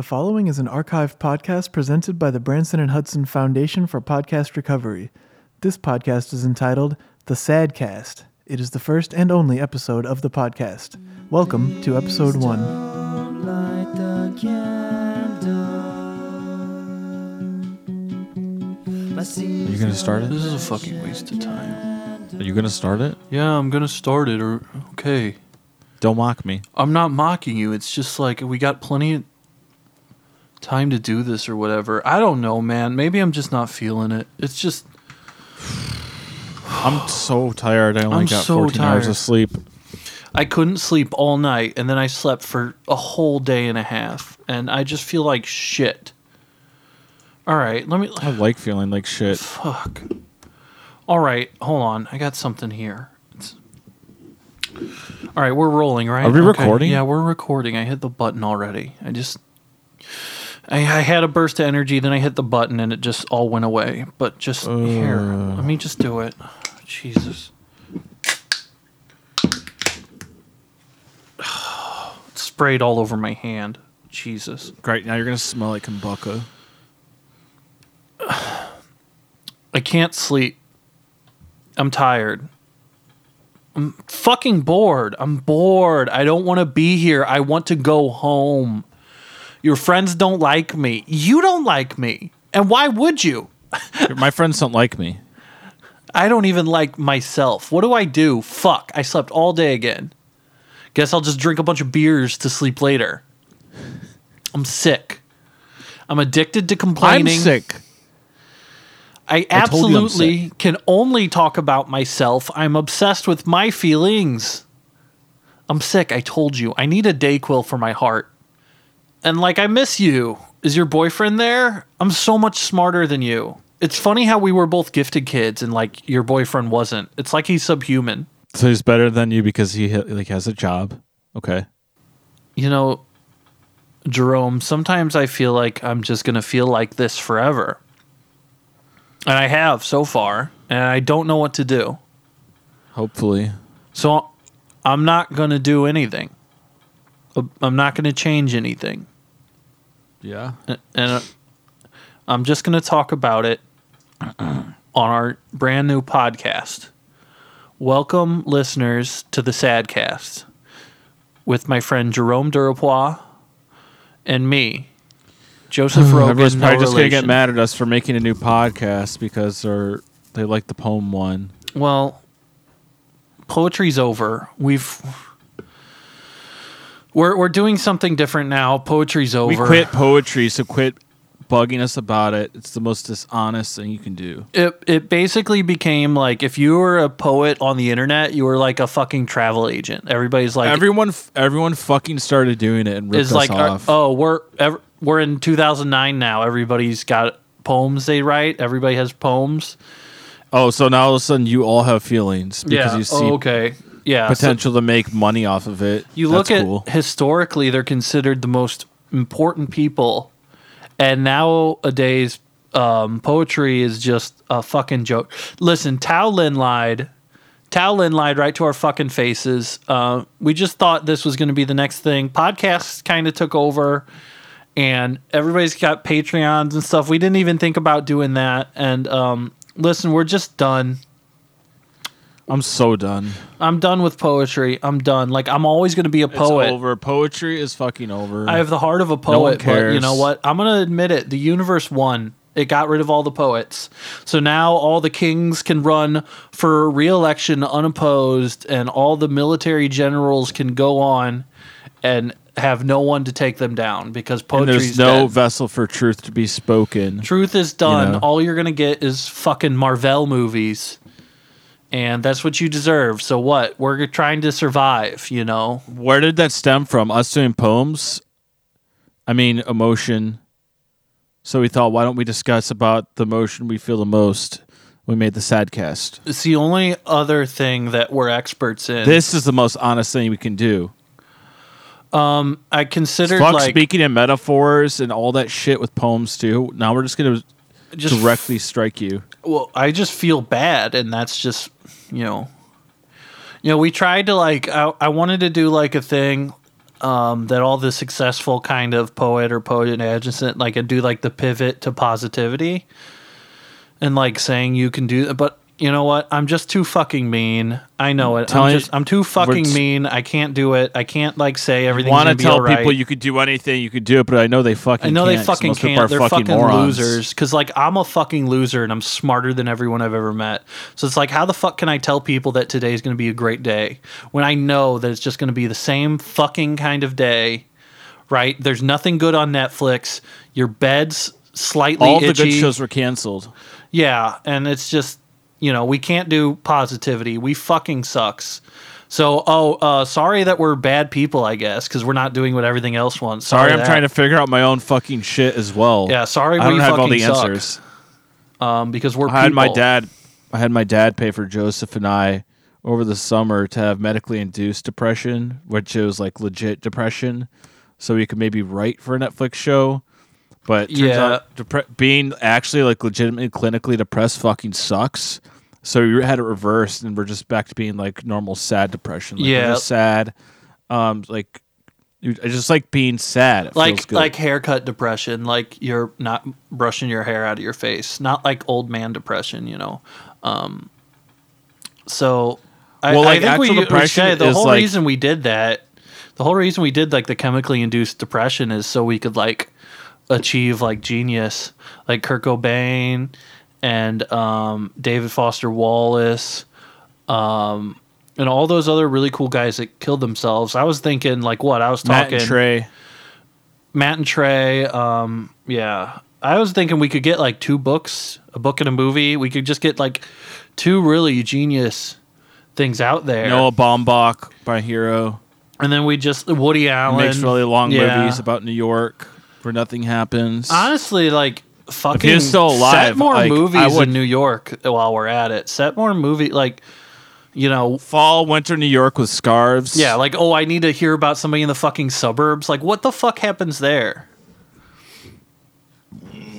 The following is an archive podcast presented by the Branson and Hudson Foundation for Podcast Recovery. This podcast is entitled The Sadcast. It is the first and only episode of the podcast. Welcome to episode one. Are you gonna start it? This is a fucking waste of time. Are you gonna start it? Yeah, I'm gonna start it. Or okay, Don't mock me. I'm not mocking you. It's just like we got plenty of time to do this or whatever. I don't know, man. Maybe I'm just not feeling it. It's just I'm so tired. I only I'm got so 14 hours of sleep. I couldn't sleep all night, and then I slept for a whole day and a half, and I just feel like shit. All right, let me. I like feeling like shit. Fuck. All right, hold on. I got something here. It's... All right, we're rolling, right? Are we recording? Yeah, we're recording. I hit the button already. I just. I, I had a burst of energy, then I hit the button and it just all went away. But just here, Uh. let me just do it. Jesus. It sprayed all over my hand. Jesus. Great. Now you're gonna smell like kombucha. I can't sleep. I'm tired. I'm fucking bored. I'm bored. I don't want to be here. I want to go home. Your friends don't like me. You don't like me. And why would you? My friends don't like me. I don't even like myself. What do I do? Fuck. I slept all day again. Guess I'll just drink a bunch of beers to sleep later. I'm sick. I'm addicted to complaining. I'm sick. I I told you I'm absolutely can only talk about myself. I'm obsessed with my feelings. I'm sick. I told you. I need a Dayquil for my heart. And like, I miss you. Is your boyfriend there? I'm so much smarter than you. It's funny how we were both gifted kids and like your boyfriend wasn't. It's like he's subhuman. So he's better than you because he like has a job. Okay. You know, Jerome, sometimes I feel like I'm just going to feel like this forever. And I have so far, and I don't know what to do. Hopefully. So I'm not going to do anything. I'm not going to change anything. Yeah. And uh, I'm just going to talk about it on our brand new podcast. Welcome, listeners, to the Sadcast with my friend Jerome Durapois and me, Joseph Rogan. Everyone's no probably just gonna get mad at us for making a new podcast because they're they like the poem one. Well, poetry's over. We've we're we're doing something different now. Poetry's over. We quit poetry, so quit bugging us about it. It's the most dishonest thing you can do. It it basically became like if you were a poet on the internet, you were like a fucking travel agent. Everybody's like everyone, everyone fucking started doing it and ripped is us like uh, off. oh we're ev- we're in 2009 now. Everybody's got poems they write. Everybody has poems. Oh, so now all of a sudden you all have feelings because yeah. you see oh, okay. Yeah. so- potential to make money off of it. You That's look at cool. historically, they're considered the most important people, and nowadays, um, poetry is just a fucking joke. Listen, Tao Lin lied. Tao Lin lied right to our fucking faces. Uh, we just thought this was going to be the next thing. Podcasts kind of took over, and everybody's got Patreons and stuff. We didn't even think about doing that. And um, listen, we're just done. I'm so done. I'm done with poetry. I'm done. Like I'm always going to be a poet. It's over. Poetry is fucking over. I have the heart of a poet, but you know what? I'm gonna admit it. The universe won. It got rid of all the poets. So now all the kings can run for re-election unopposed, and all the military generals can go on and have no one to take them down because poetry. there's no dead. vessel for truth to be spoken. Truth is done. know. All you're gonna get is fucking Marvel movies. And that's what you deserve. So what? We're trying to survive, you know. Where did that stem from? Us doing poems? I mean, emotion. So we thought, why don't we discuss about the emotion we feel the most? We made the sadcast. It's the only other thing that we're experts in. This is the most honest thing we can do. Um, I considered Fuck like speaking in metaphors and all that shit with poems too. Now we're just gonna just directly strike you. well, I just feel bad, and that's just you know, you know, we tried to like I, I wanted to do like a thing um, that all the successful kind of poet or poet and adjacent like I do like the pivot to positivity and like saying you can do but you know what i'm just too fucking mean i know it Tell i'm just i'm too fucking we're- mean i can't do it i can't like say everything's Want to be tell right. people you could do anything, you could do it, but I know they fucking. I know they fucking can't. They're fucking, morons. losers. Because like I'm a fucking loser and I'm smarter than everyone I've ever met. So it's like, how the fuck can I tell people that today is going to be a great day when I know that it's just going to be the same fucking kind of day, right? There's nothing good on Netflix. Your bed's slightly All the good shows were canceled. Yeah, and it's just you know we can't do positivity. We fucking sucks. So oh, uh, sorry that we're bad people, I guess, because we're not doing what everything else wants. Sorry, I'm that. trying to figure out my own fucking shit as well. Yeah, sorry I we don't have all the suck. answers. um, because we're I had my dad. I had my dad pay for Joseph and I over the summer to have medically induced depression, which is like legit depression, so we could maybe write for a Netflix show. But Yeah. depre- being actually like legitimately clinically depressed fucking sucks. So we had it reversed, and we're just back to being like normal sad depression. Like, Yeah. just sad. Um, like I just like being sad. It feels like good. like haircut depression, like you're not brushing your hair out of your face, not like old man depression, you know. Um, so, I, Well, I like, think we, we say the whole like- reason we did that, the whole reason we did like the chemically induced depression is so we could like achieve like genius, like Kurt Cobain and um, David Foster Wallace. Um, and all those other really cool guys that killed themselves. I was thinking, like, what I was talking Matt and Trey. Matt and Trey. Um, yeah, I was thinking we could get like two books, a book and a movie. We could just get like two really genius things out there, Noah Baumbach by Hero. and then we just Woody Allen makes really long Yeah. movies about New York where nothing happens. Honestly, like fucking. he was still set alive, more like, I movies would- in New York while we're at it. Set more movie like. You know, Fall, winter, New York with scarves. yeah, like oh, I need to hear about somebody in the fucking suburbs. Like, what the fuck happens there?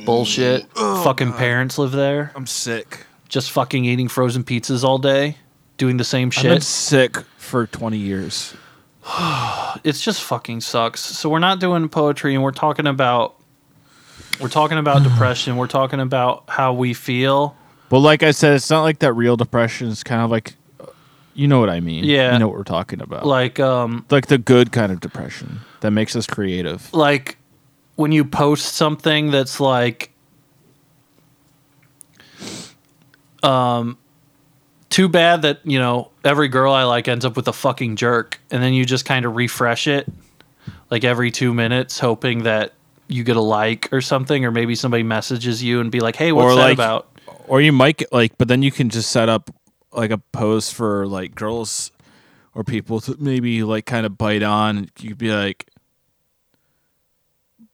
Bullshit. Oh, fucking parents live there. I'm sick. just fucking eating frozen pizzas all day, doing the same shit. I've been shit. sick for 20 years. It's just fucking sucks. So we're not doing poetry, and we're talking about we're talking about depression. We're talking about how we feel. But like I said, it's not like that real depression. It's kind of like, you know what I mean. Yeah. You know what we're talking about. Like, um Like the good kind of depression that makes us creative. like when you post something that's like um too bad that you know every girl i like ends up with a fucking jerk and then you just kind of refresh it like every two minutes hoping that you get a like or something or maybe somebody messages you and be like hey what's Or, that like, about Or you might get like, but then you can just set up like a post for like girls or people to maybe like kind of bite on. You'd be like,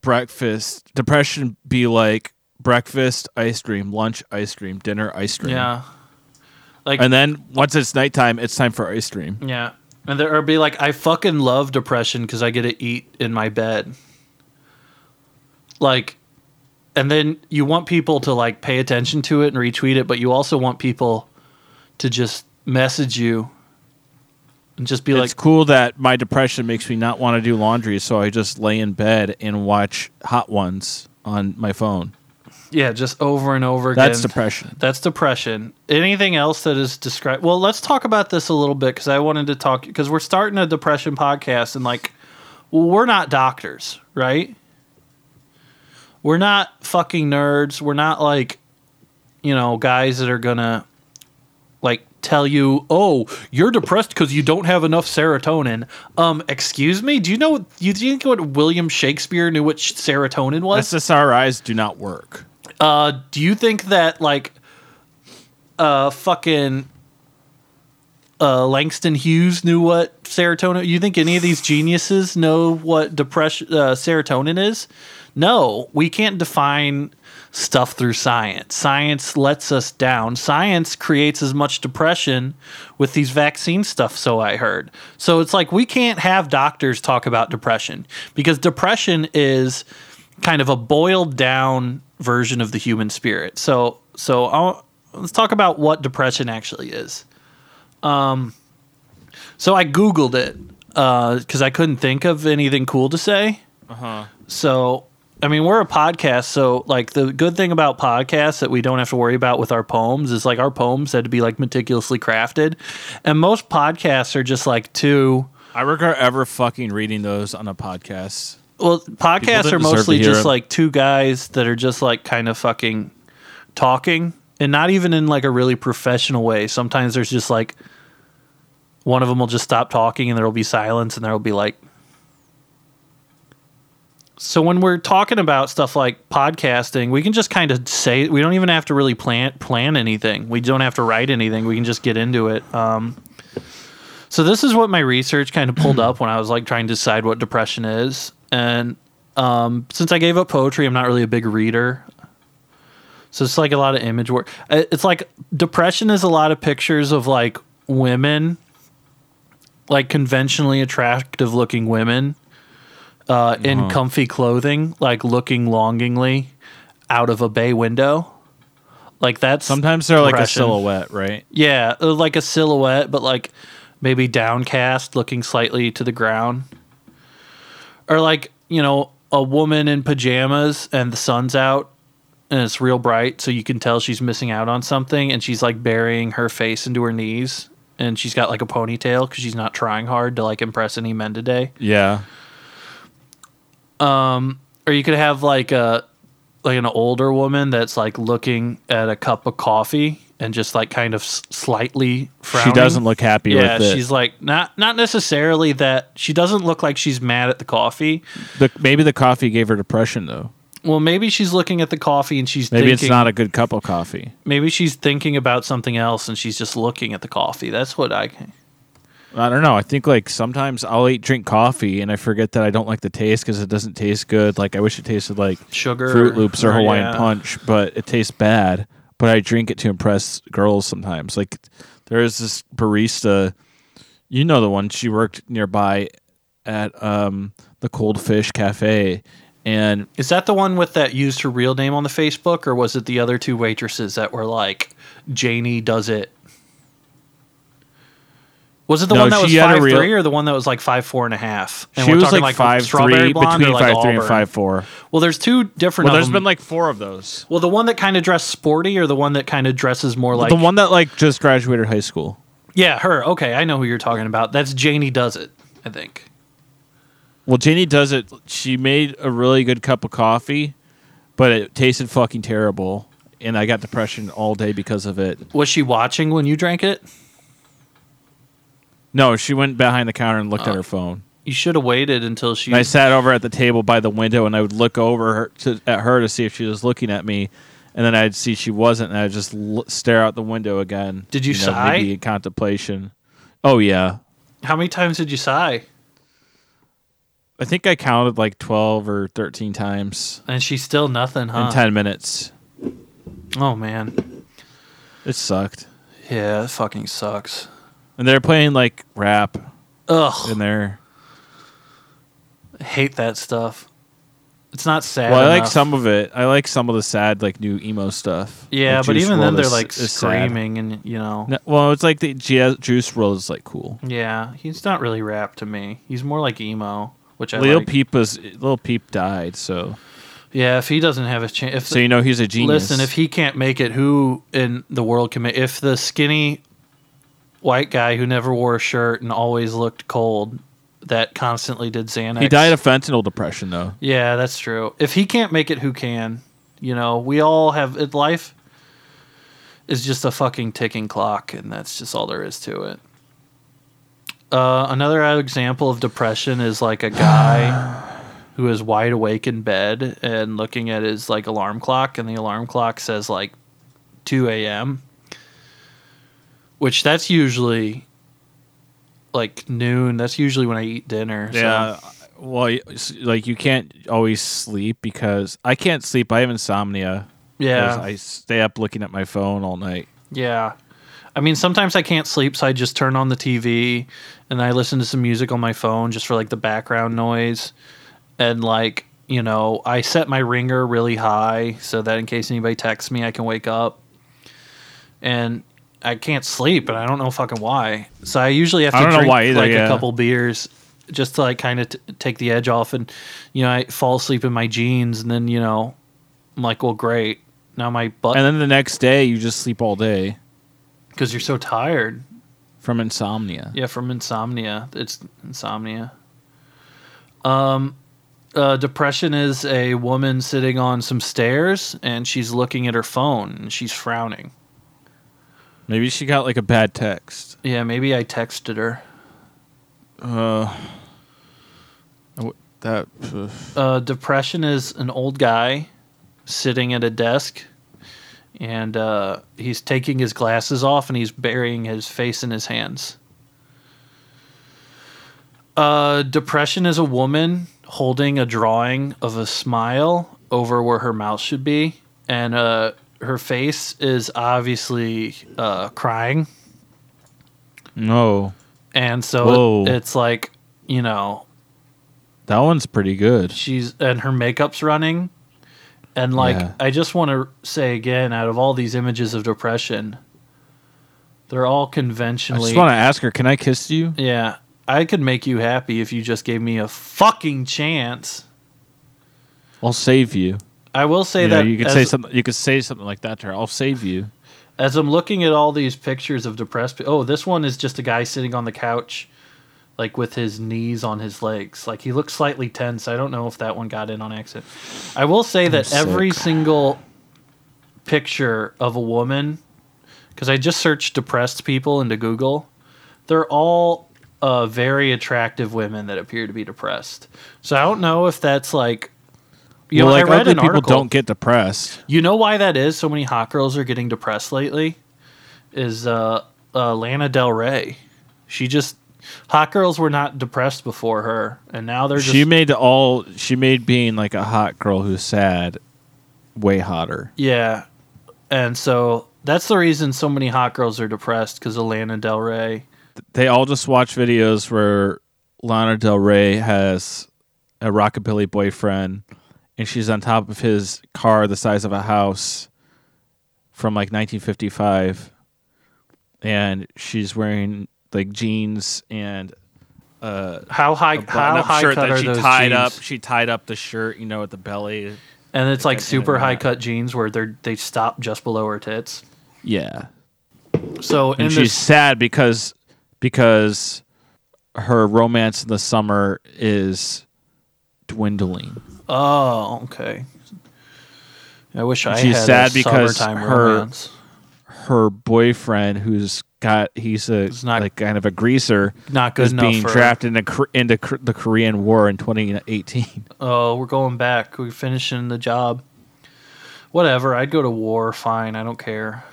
breakfast depression be like breakfast ice cream, lunch ice cream, dinner ice cream. yeah like And then once it's nighttime, it's time for ice cream. Yeah. And there or be like, I fucking love depression because I get to eat in my bed. Like, and then you want people to like pay attention to it and retweet it, but you also want people to just message you and just be it's like, "It's cool that my depression makes me not want to do laundry, so I just lay in bed and watch Hot Ones on my phone. Yeah, just over and over again. That's depression. That's depression. Anything else that is described? Well, let's talk about this a little bit because I wanted to talk because we're starting a depression podcast and like, well, we're not doctors, right? We're not fucking nerds. We're not like, you know, guys that are gonna like tell you, "Oh, you're depressed because you don't have enough serotonin." Um, excuse me. Do you know? You think what William Shakespeare knew what sh- serotonin was? SSRIs do not work. Uh, do you think that like uh fucking uh Langston Hughes knew what serotonin? You think any of these geniuses know what depression uh, serotonin is? No, we can't define stuff through science. Science lets us down. Science creates as much depression with these vaccine stuff, so I heard. So it's like we can't have doctors talk about depression because depression is kind of a boiled down version of the human spirit. So so I'll, let's talk about what depression actually is. Um, so I googled it. because I couldn't think of anything cool to say. Uh huh. So, I mean, we're a podcast. So, like, the good thing about podcasts that we don't have to worry about with our poems is like our poems had to be like meticulously crafted. And most podcasts are just like two. I regret ever fucking reading those on a podcast. Well, podcasts are mostly just it. like two guys that are just like kind of fucking talking and not even in like a really professional way. Sometimes there's just like one of them will just stop talking and there will be silence and there will be like so when we're talking about stuff like podcasting, we can just kind of say we don't even have to really plan plan anything. We don't have to write anything. We can just get into it. Um, so this is what my research kind of pulled up when I was like trying to decide what depression is. And um, since I gave up poetry, I'm not really a big reader. So it's like a lot of image work. It's like depression is a lot of pictures of like women, like conventionally attractive looking women, uh, in comfy clothing, like looking longingly out of a bay window. Like that's Sometimes they're like a silhouette, right? Yeah, uh, like a silhouette, but like maybe downcast, looking slightly to the ground. Or like, you know, a woman in pajamas and the sun's out and it's real bright, so you can tell she's missing out on something and she's like burying her face into her knees and she's got like a ponytail because she's not trying hard to like impress any men today. Yeah. Um, or you could have like a like an older woman that's like looking at a cup of coffee and just like kind of slightly frowning. She doesn't look happy yeah, with it. she's like not not necessarily that she doesn't look like she's mad at the coffee. The, maybe the coffee gave her depression though. Well, maybe she's looking at the coffee and she's Maybe thinking, it's not a good cup of coffee. maybe she's thinking about something else and she's just looking at the coffee. That's what I I don't know. I think like sometimes I'll eat drink coffee and I forget that I don't like the taste because it doesn't taste good. Like I wish it tasted like sugar Fruit Loops or Hawaiian yeah. Punch, but it tastes bad. But I drink it to impress girls sometimes. Like there is this barista, you know the one. She worked nearby at um, the Cold Fish Cafe, and Is that the one with that used her real name on the Facebook, or was it the other two waitresses that were like Janie does it? Was it the No, one that was had five real- three or the one that was like five four and a half? And she we're was talking like, five three blonde between or like five three and five four. Well, there's two different. Well, of there's them. been like four of those. well, the one that kind of dressed sporty, or the one that kind of dresses more like the one that like just graduated high school. Yeah, her. Okay, I know who you're talking about. That's Janie does it. I think. Well, Janie does it. She made a really good cup of coffee, but it tasted fucking terrible, and I got depression all day because of it. Was she watching when you drank it? No, she went behind the counter and looked at uh, her phone. You should have waited until she. And I sat over at the table by the window, and I would look over her to, at her to see if she was looking at me, and then I'd see she wasn't, and I'd just l- stare out the window again. Did you sigh? Maybe in contemplation. Oh yeah, How many times did you sigh? I think I counted like twelve or thirteen times And she's still nothing, huh? in ten minutes. Oh man. It sucked, Yeah, it fucking sucks. And they're playing like rap Ugh, in there. I hate that stuff. It's not sad. Well, I like some of it. I like some of the sad, like new emo stuff. Yeah, Like, but Juice even then WRLD they're is- like is sad. screaming and you know. No, well, it's like the Ju- Juice WRLD is like cool. Yeah, he's not really rap to me. He's more like emo, which I Lil like. Peep was Lil Peep died, so yeah, if he doesn't have a chance, if so you know he's a genius. listen, if he can't make it, who in the world can make? If the skinny white guy who never wore a shirt and always looked cold, that constantly did Xanax. he died of fentanyl depression though. Yeah, that's true. If he can't make it, who can? You know, we all have it. Life is just a fucking ticking clock, and that's just all there is to it. Uh, another example of depression is like a guy who is wide awake in bed and looking at his like alarm clock, and the alarm clock says like 2 a.m., which that's usually like noon. That's usually when I eat dinner. so- Yeah. Well, like you can't always sleep because I can't sleep. I have insomnia. yeah. I stay up looking at my phone all night. Yeah. I mean, sometimes I can't sleep, so I just turn on the TV and I listen to some music on my phone just for like the background noise. And like, you know, I set my ringer really high so that in case anybody texts me, I can wake up. And I can't sleep, and I don't know fucking why. So I usually have to I don't know drink either, like yeah. a couple beers just to like kind of t- take the edge off, and you know I fall asleep in my jeans, and then you know I'm like, well, great. Now my butt And then the next day, you just sleep all day because you're so tired. from insomnia. Yeah, from insomnia. It's insomnia. Um, uh, depression is a woman sitting on some stairs and she's looking at her phone and she's frowning. Maybe she got like a bad text. Yeah, maybe I texted her. Uh, that. ugh. Uh, depression is an old guy sitting at a desk and uh, he's taking his glasses off and he's burying his face in his hands. Uh, depression is a woman holding a drawing of a smile over where her mouth should be, and uh, her face is obviously uh, crying. no, And so Whoa. it's like, you know, that one's pretty good. she's and her makeup's running and like Yeah. i just want to say again out of all these images of depression they're all conventionally I just want to ask her, can I kiss you? yeah i could make you happy if you just gave me a fucking chance I'll save you. I will say you, know, that you could say something. You could say something like that to her. I'll save you. as i'm looking at all these pictures of depressed oh this one is just a guy sitting on the couch like with his knees on his legs like he looks slightly tense i don't know if that one got in on accident i will say that every single picture of a woman because i just searched depressed people into google they're all uh, very attractive women that appear to be depressed so i don't know if that's like you well, know, like I read ugly an people article. don't get depressed. You know why that is? So many hot girls are getting depressed lately. Is uh, uh, Lana Del Rey? She just hot girls were not depressed before her, and now they're just She made all. She made being like a hot girl who's sad way hotter. yeah, and so that's the reason so many hot girls are depressed because of Lana Del Rey. They all just watch videos where Lana Del Rey has a rockabilly boyfriend, and she's on top of his car the size of a house from like 1955, and she's wearing like jeans and uh, How high? a How button-up high shirt cut that are she those tied jeans? up. She tied up the shirt, you know, at the belly. and it's like super high cut jeans where they're they stop just below her tits. Yeah, So in and she's this, sad because because her romance in the summer is dwindling. Oh okay. I wish I She's had sad because her- romance. Her boyfriend, who's got he's a not- like kind of a greaser, Not good is enough being drafted into into the Korean War in 2018. Oh, we're going back. We're finishing the job. Whatever. I'd go to war. Fine. I don't care.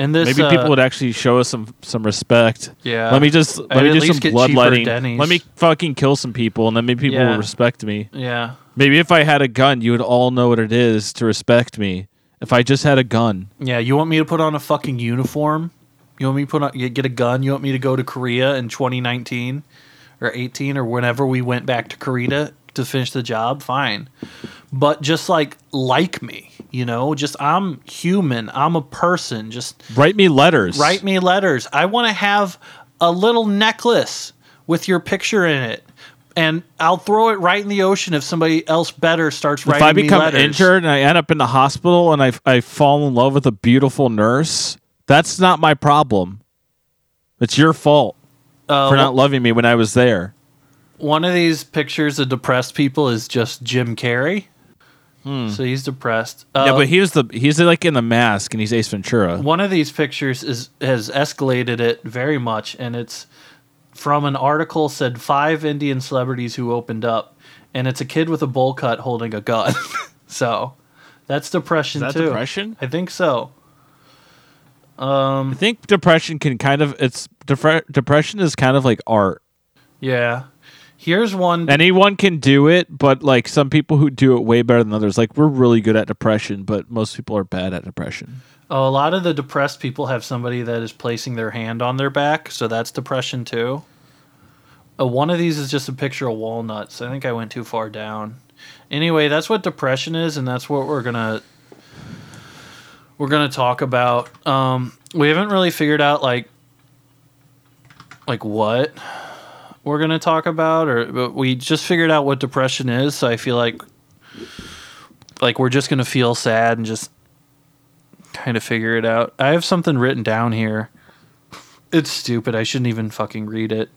And this Maybe uh, people would actually show us some some respect. Yeah. Let me just let I'd me do some bloodletting. Let me fucking kill some people, and then maybe people Yeah. will respect me. Yeah. Maybe if I had a gun, you would all know what it is to respect me. If I just had a gun, Yeah. You want me to put on a fucking uniform? You want me to put on get a gun? You want me to go to Korea in 2019 or 18 or whenever we went back to Korea to finish the job? Fine. But just like like me, you know, just I'm human. I'm a person. Just write me letters. Write me letters. I want to have a little necklace with your picture in it. And I'll throw it right in the ocean if somebody else better starts writing me letters. If I become me letters. injured and I end up in the hospital and I I fall in love with a beautiful nurse, that's not my problem. It's your fault uh, for not loving me when I was there. one of these pictures of depressed people is just Jim Carrey. So he's depressed. Uh, Hmm. yeah, but he was the he's like in the mask and he's Ace Ventura. one of these pictures is has escalated it very much, and it's from an article said five Indian celebrities who opened up, and it's a kid with a bowl cut holding a gun. so that's depression Is that too. depression? I think so. I think depression can kind of it's depre- depression is kind of like art. Yeah. Here's one. Anyone can do it, but like some people who do it way better than others. Like we're really good at depression, but most people are bad at depression. Oh, a lot of the depressed people have somebody that is placing their hand on their back, so that's depression too. Uh, one of these is just a picture of walnuts. I think I went too far down. Anyway, that's what depression is, and that's what we're gonna we're gonna talk about. Um, we haven't really figured out like like what we're gonna talk about, or but we just figured out what depression is. So I feel like, like we're just gonna feel sad and just kind of figure it out. I have something written down here. It's stupid. I shouldn't even fucking read it.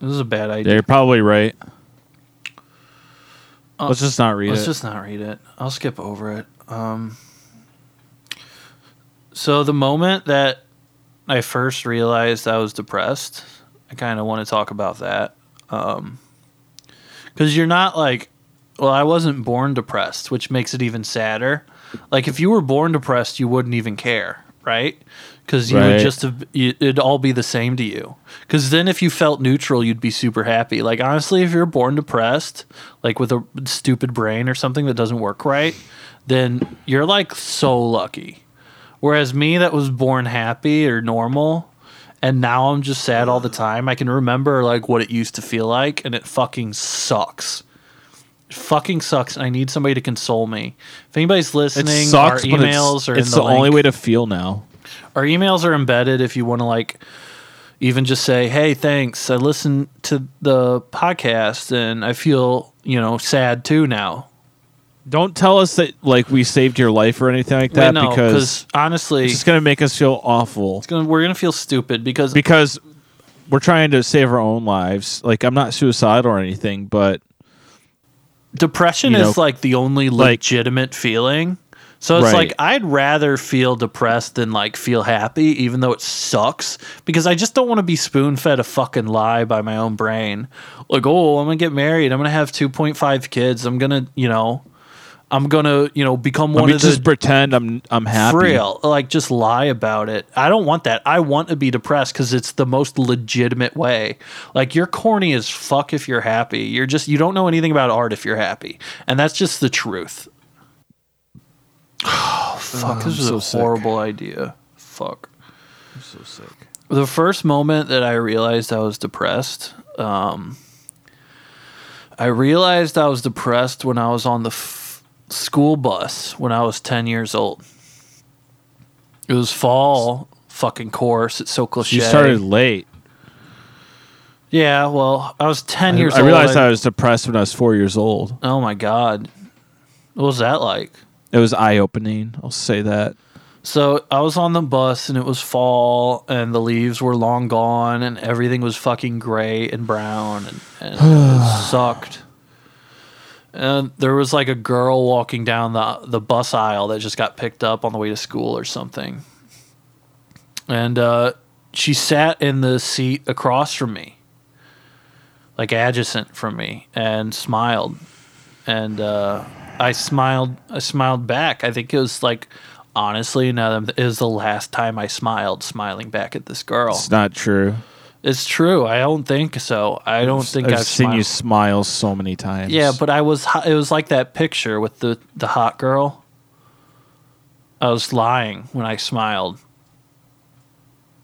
This is a bad idea. you're probably right. Let's just not read it. Let's just not read it. I'll skip over it. Um, so the moment that I first realized I was depressed, I kind of want to talk about that. Um, because you're not like, well, I wasn't born depressed, which makes it even sadder. Like if you were born depressed, you wouldn't even care, right? Because you would just have, you- it'd all be the same to you. Because then if you felt neutral, you'd be super happy. Like honestly, if you're born depressed, like with a stupid brain or something that doesn't work right, then you're like so lucky. Whereas me that was born happy or normal, and now I'm just sad all the time. I can remember like what it used to feel like, and it fucking sucks. It fucking sucks. and I need somebody to console me. If anybody's listening, sucks, our emails are it's in the, the, only way to feel now. Our emails are embedded if you want to like even just say, "Hey, thanks. I listened to the podcast and I feel, you know, sad too now." Don't tell us that like we saved your life or anything like that no, because honestly, it's just gonna make us feel awful. it's gonna, we're gonna feel stupid because Because we're trying to save our own lives. Like I'm not suicidal or anything, but depression you know, is like the only like- legitimate feeling. So it's Right. like I'd rather feel depressed than like feel happy, even though it sucks. Because I just don't want to be spoon fed a fucking lie by my own brain. Like, oh, I'm gonna get married. I'm gonna have 2.5 kids. I'm gonna, you know, I'm gonna, you know, become let one me of just the pretend I'm I'm happy. for real. Like, just lie about it. I don't want that. I want to be depressed because it's the most legitimate way. Like, you're corny as fuck if you're happy. You're just, you don't know anything about art if you're happy. And that's just the truth. Oh, fuck. this is so a sick. horrible idea. Fuck. I'm so sick. The first moment that I realized I was depressed, um, I realized I was depressed when I was on the f- school bus when I was 10 years old. It was fall fucking course. It's so cliche. You started late. Yeah, well, I was 10 I, years I old. realized I was depressed when I was four years old. Oh my God. What was that like? It was eye opening. I'll say that. So I was on the bus and it was fall and the leaves were long gone and everything was fucking gray and brown and, and it sucked. And there was like a girl walking down the the bus aisle that just got picked up on the way to school or something. And uh, she sat in the seat across from me, like adjacent from me, and smiled. And uh, I smiled. I smiled back. I think it was like, honestly, now that was the last time I smiled, smiling back at this girl. It's not true. It's true. I don't think so. I don't think I've I've, seen you smile so many times. Yeah, but I was. It was like that picture with the the hot girl. I was lying when I smiled.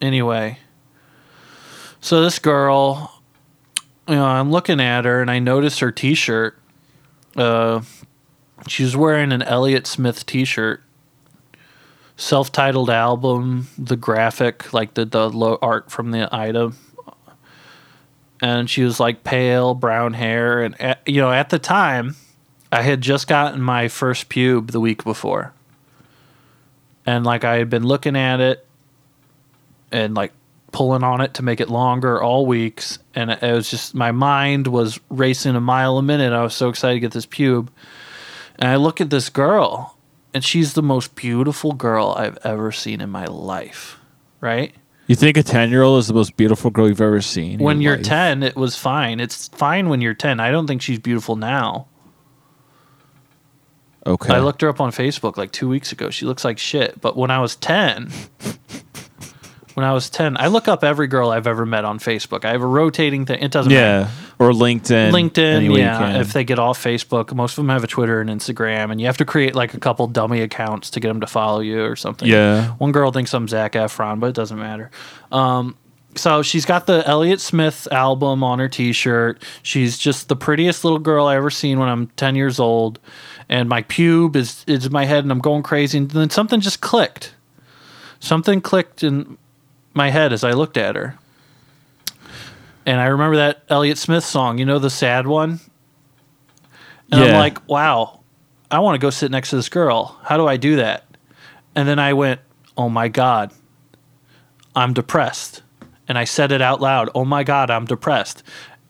Anyway, so this girl, you know, I'm looking at her and I notice her T-shirt. Uh, she's wearing an Elliott Smith T-shirt. Self-titled album, the graphic, like the the art from the item, and she was like pale brown hair and at, you know at the time i had just gotten my first pube the week before. And like i had been looking at it and like pulling on it to make it longer all weeks. And it was just my mind was racing a mile a minute. I was so excited to get this pube. And i look at this girl and she's the most beautiful girl i've ever seen in my life right You think a ten year old is the most beautiful girl you've ever seen? when your you're life? 10 it was fine it's fine when you're 10 i don't think she's beautiful now Okay. i looked her up on facebook like two weeks ago she looks like shit but when i was 10 when i was 10 i look up every girl i've ever met on facebook i have a rotating thing it doesn't matter Yeah. Or LinkedIn. linkedin any way you yeah if they get off facebook most of them have a twitter and instagram and you have to create like a couple dummy accounts to get them to follow you or something Yeah. one girl thinks i'm zach efron but it doesn't matter um, so she's got the Elliott Smith album on her T-shirt. She's just the prettiest little girl I ever seen when I'm 10 years old, and my pube is is in my head, and I'm going crazy. And then something just clicked. Something clicked in my head as I looked at her. And I remember that Elliott Smith song, you know, the sad one? And I'm like, wow, I want to go sit next to this girl. How do I do that? And then I went, oh my God, I'm depressed. And I said it out loud, oh my God, I'm depressed.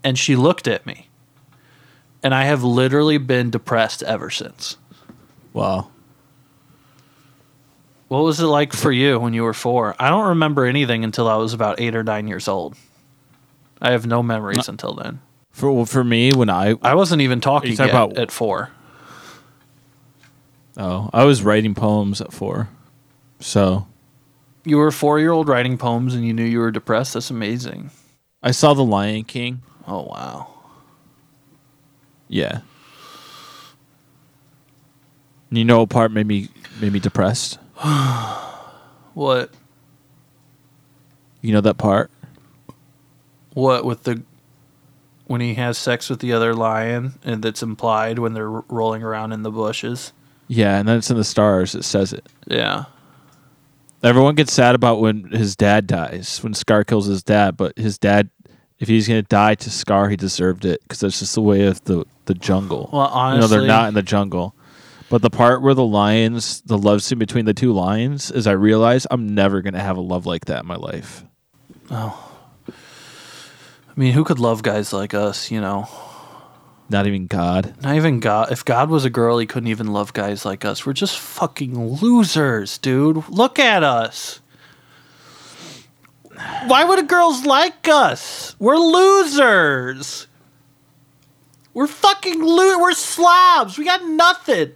And she looked at me. And I have literally been depressed ever since. Wow. What was it like for you when you were four? I don't remember anything until I was about eight or nine years old. I have no memories until then. For well, for me, when I I wasn't even talking talking yet about- at four. oh I was writing poems at four, so You were a four year old writing poems and you knew you were depressed. That's amazing. I saw The Lion King. Oh, wow. Yeah. You know what part made me made me depressed? What? You know that part? What with the. When he has sex with the other lion and that's implied when they're r- rolling around in the bushes? Yeah, and then it's in the stars. It says it. Yeah. Everyone gets sad about when his dad dies, when Scar kills his dad, but his dad, if he's gonna die to Scar, he deserved it because that's just the way of the the jungle. Well, you know, they're not in the jungle. But the part where the lions, the love scene between the two lions, is I realize I'm never gonna have a love like that in my life. Oh. I mean, who could love guys like us, you know? Not even God. Not even God. If God was a girl, he couldn't even love guys like us. We're just fucking losers, dude. Look at us. Why would girls like us? We're losers. We're fucking lo- We're slobs. We got nothing.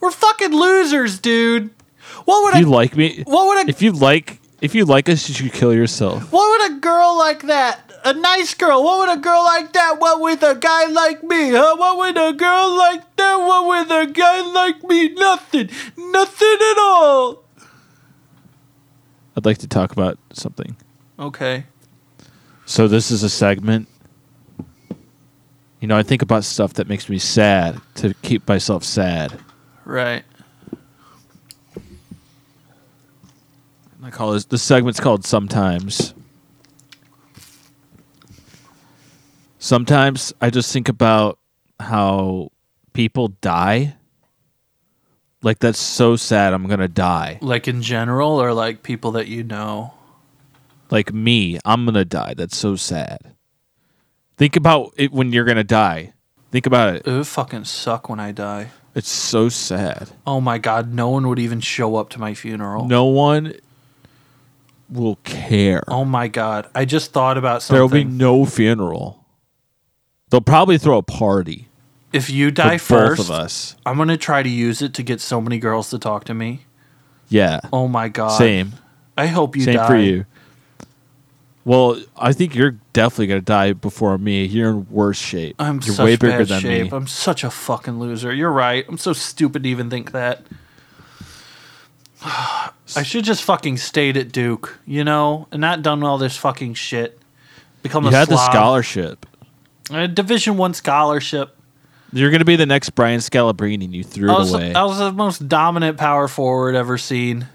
We're fucking losers, dude. What would If a you like me, what would a if you like, if you like us, you should kill yourself. what would a girl like that? A nice girl. What would a girl like that want with a guy like me? Huh? What would a girl like that want with a guy like me? Nothing. Nothing at all. I'd like to talk about something. Okay. So this is a segment. You know, I think about stuff that makes me sad to keep myself sad. Right. I call this the segment's called Sometimes. Sometimes I just think about how people die. Like that's so sad I'm going to die. Like in general, or like people that you know. Like me, I'm going to die. That's so sad. Think about it when you're going to die. Think about it. It would fucking suck when I die. It's so sad. Oh my god, no one would even show up to my funeral. No one will care. Oh my god. I just thought about something. there will be no funeral. They'll probably throw a party if you die first, both of us. I'm going to try to use it to get so many girls to talk to me. Yeah, Oh my god. same, I hope you same die. for you. Well, I think you're definitely gonna die before me. You're in worse shape. I'm you're such way bigger than shape. me. I'm such a fucking loser. You're right. I'm so stupid to even think that. I should just fucking stayed at Duke, you know, and not done all this fucking shit. Become You a had the scholarship. A Division One scholarship. You're gonna be the next Brian Scalabrine, and you threw I it was, away. I was the most dominant power forward ever seen.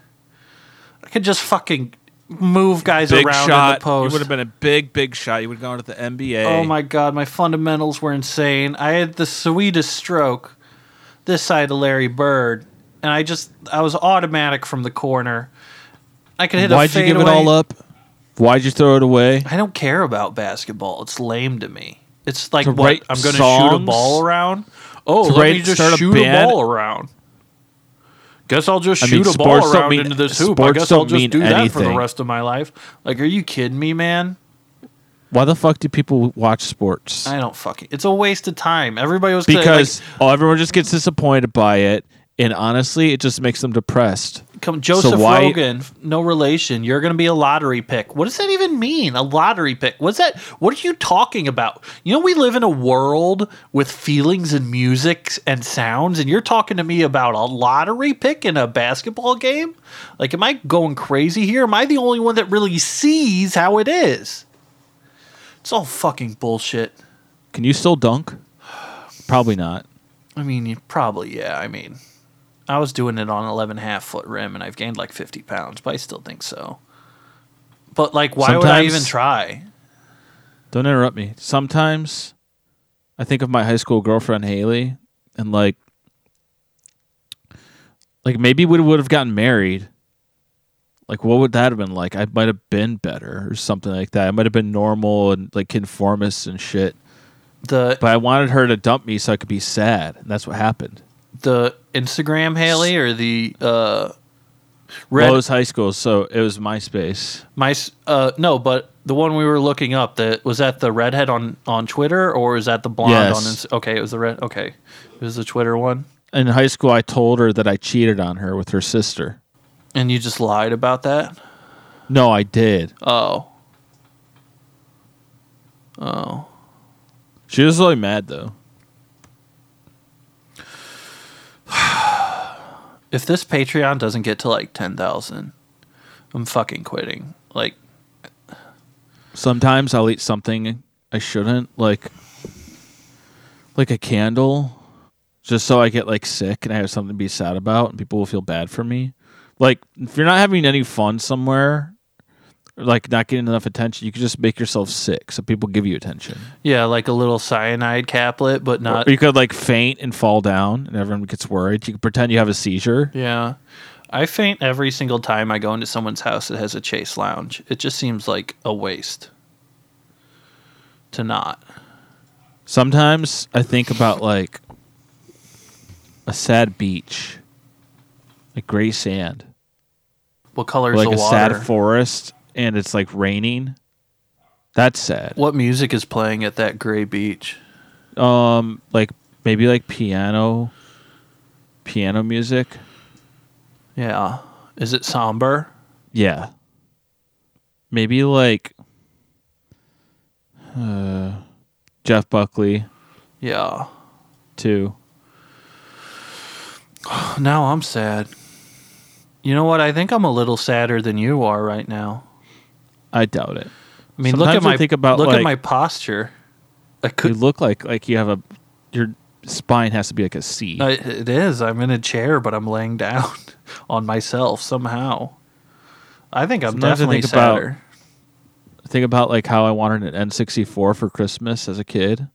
I could just fucking move guys big around in the post. You would have been a big, big shot. You would have gone to the NBA. Oh my god, my fundamentals were insane. I had the sweetest stroke this side of Larry Bird, and I just I was automatic from the corner. I could hit a Why'd you give it all up? Why'd you throw it away? I don't care about basketball. It's lame to me. It's like To what I'm going to shoot a ball around. Oh, let write- me just a shoot a band? ball around. Guess I'll just I shoot mean, a ball around mean- into this hoop. I guess I'll just do that for the rest of my life. Like, are you kidding me, man? Why the fuck do people watch sports? I don't fucking. It's a waste of time. Everybody was because like, oh, everyone just gets disappointed by it, and honestly, it just makes them depressed. Come, Joseph why- Rogan, no relation. You're going to be a lottery pick. What does that even mean? A lottery pick? What's that? What are you talking about? You know, we live in a world with feelings and music and sounds, and you're talking to me about a lottery pick in a basketball game? Like, am I going crazy here? Am I the only one that really sees how it is? It's all fucking bullshit. Can you still dunk? Probably not. I mean, probably, yeah. I mean, I was doing it on 11 half foot rim and I've gained like 50 pounds, but I still think so. But like, why would I even try? Don't interrupt me. Sometimes I think of my high school girlfriend Haley and like like maybe we would have gotten married. Like what would that have been like? I might have been better or something like that. I might have been normal and like conformist and shit. The But I wanted her to dump me so I could be sad. And that's what happened. the Instagram Haley or the uh Red. High School, so it was MySpace. my uh no, but the one we were looking up that was that the redhead on on Twitter or is that the blonde Yes. on Okay, it was the red. Okay. It was the Twitter one. In high school, I told her that I cheated on her with her sister. And you just lied about that? No, I did. Oh. Oh. She was really mad though. If this Patreon doesn't get to like 10,000, I'm fucking quitting. Like Sometimes I'll eat something I shouldn't, like like a candle, just so I get like sick and I have something to be sad about, and people will feel bad for me. Like if you're not having any fun somewhere, like not getting enough attention, you can just make yourself sick, so people give you attention. yeah, like a little cyanide caplet but not or you could like faint and fall down, and everyone gets worried. You can pretend you have a seizure. Yeah. I faint every single time I go into someone's house that has a chase lounge. It just seems like a waste to not. Sometimes I think about like a sad beach, like gray sand, What color is like the a water? sad forest, and it's like raining. That's sad. what music is playing at that gray beach? Um, like maybe like piano, piano music. Yeah. Is it somber? Yeah. Maybe like uh, Jeff Buckley Yeah. too. Now I'm sad. You know what? I think I'm a little sadder than you are right now. I doubt it. I mean, look at Sometimes I my think about, look at like- my posture. I You could look like like you have a your spine has to be like a C. I, it is. I'm in a chair, but I'm laying down on myself somehow. I think I'm Sometimes I definitely think about- sadder. think about like how I wanted an N64 for Christmas as a kid.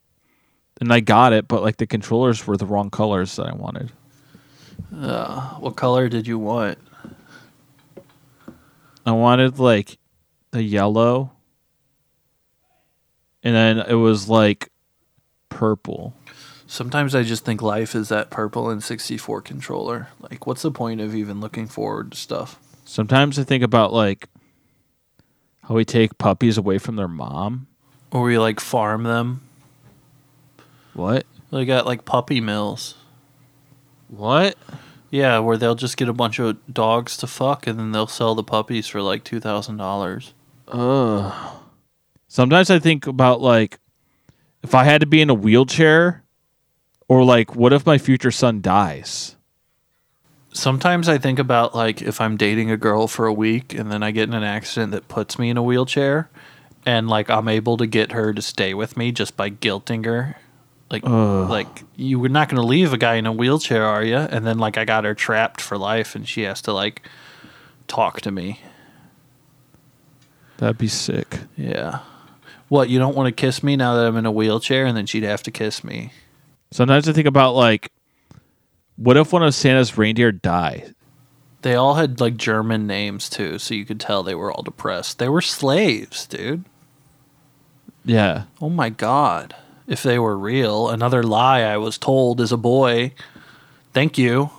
And I got it, but like the controllers were the wrong colors that I wanted. Uh, what color did you want? I wanted like the yellow. And then it was like purple. Sometimes I just think life is that purple and 64 controller. Like, what's the point of even looking forward to stuff? Sometimes I think about like how we take puppies away from their mom. Or we like farm them. What? They got like puppy mills. What? Yeah, where they'll just get a bunch of dogs to fuck and then they'll sell the puppies for like $2,000. Ugh. Sometimes I think about like if I had to be in a wheelchair or like what if my future son dies? Sometimes I think about like if I'm dating a girl for a week and then I get in an accident that puts me in a wheelchair and like I'm able to get her to stay with me just by guilting her. Like Ugh. like you were not going to leave a guy in a wheelchair, are you? And then like I got her trapped for life and she has to like talk to me. That'd be sick. Yeah. What, you don't want to kiss me now that I'm in a wheelchair and then she'd have to kiss me. Sometimes I think about like what if one of Santa's reindeer die? They all had like German names too, so you could tell they were all depressed. They were slaves, dude. Yeah. Oh my god. If they were real, another lie I was told as a boy. Thank you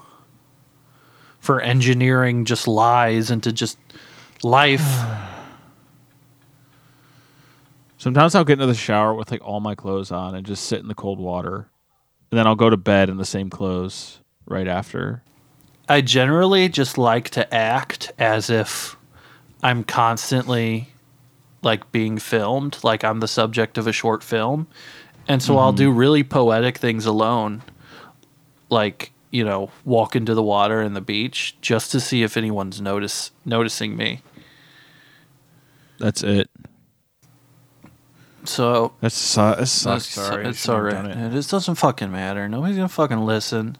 for engineering just lies into just life. Sometimes I'll get into the shower with like all my clothes on and just sit in the cold water. And then I'll go to bed in the same clothes right after. I generally just like to act as if I'm constantly like being filmed, like I'm the subject of a short film. And so I'll mm-hmm. do really poetic things alone, like, you know, walk into the water and the beach just to see if anyone's notice noticing me. That's it. So That's su- that sucks. That's- Sorry. It's all right. it. It just doesn't fucking matter. Nobody's gonna fucking listen.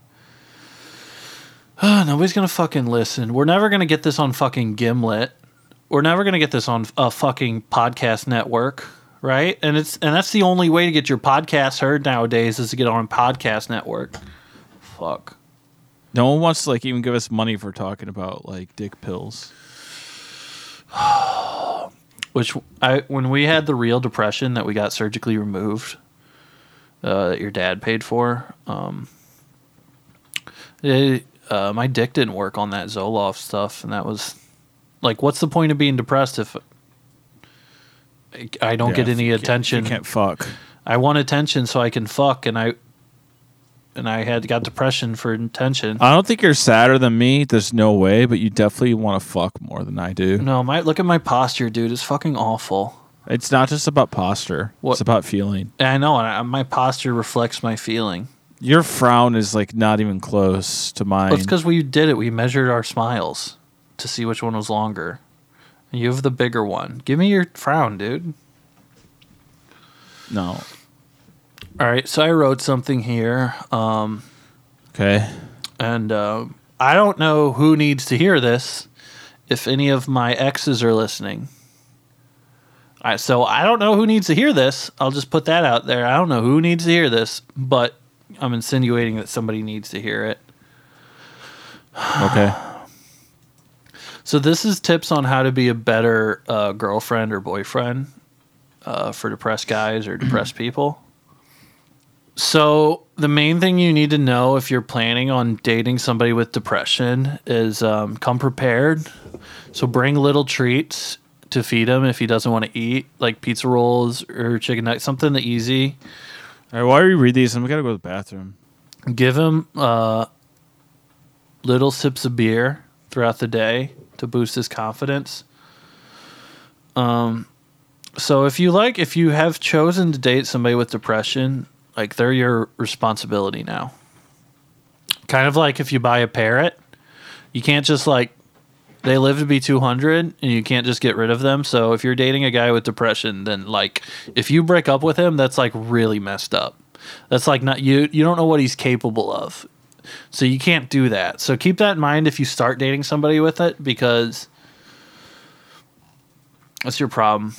Nobody's gonna fucking listen. We're never gonna get this on fucking Gimlet. We're never gonna get this on a fucking podcast network right? And it's and that's the only way to get your podcast heard nowadays is to get on a podcast network. Fuck. No one wants to like even give us money for talking about like dick pills. Which I when we had the real depression that we got surgically removed, uh, that your dad paid for, um, it, uh, my dick didn't work on that Zoloft stuff, and that was like, what's the point of being depressed if I don't get any attention? You can't fuck. I want attention so I can fuck, and I and I had got depression for intention. I don't think you're sadder than me. There's no way, but you definitely want to fuck more than I do. no, my look at my posture, dude. It's fucking awful. It's not just about posture. What- It's about feeling. I know, and I, my posture reflects my feeling. Your frown is like not even close to mine. Well, it's because we did it. We measured our smiles to see which one was longer. You have the bigger one. Give me your frown, dude. no. All right, so I wrote something here, um, Okay. and uh, I don't know who needs to hear this. If any of my exes are listening, I, so I don't know who needs to hear this. I'll just put that out there. I don't know who needs to hear this, but I'm insinuating that somebody needs to hear it. Okay. So this is tips on how to be a better uh, girlfriend or boyfriend uh, for depressed guys or depressed people. So the main thing you need to know if you're planning on dating somebody with depression is um, come prepared. So bring little treats to feed him if he doesn't want to eat, like pizza rolls or chicken nuggets, something that easy. All right. While you read these, I'm gonna go to the bathroom. give him uh, little sips of beer throughout the day to boost his confidence. Um, so if you like, if you have chosen to date somebody with depression, like they're your responsibility now. Kind of like if you buy a parrot, you can't just like they live to be 200 and you can't just get rid of them. So if you're dating a guy with depression, then like if you break up with him, that's like really messed up. That's like not you you don't know what he's capable of. So you can't do that. So keep that in mind if you start dating somebody with it because that's your problem.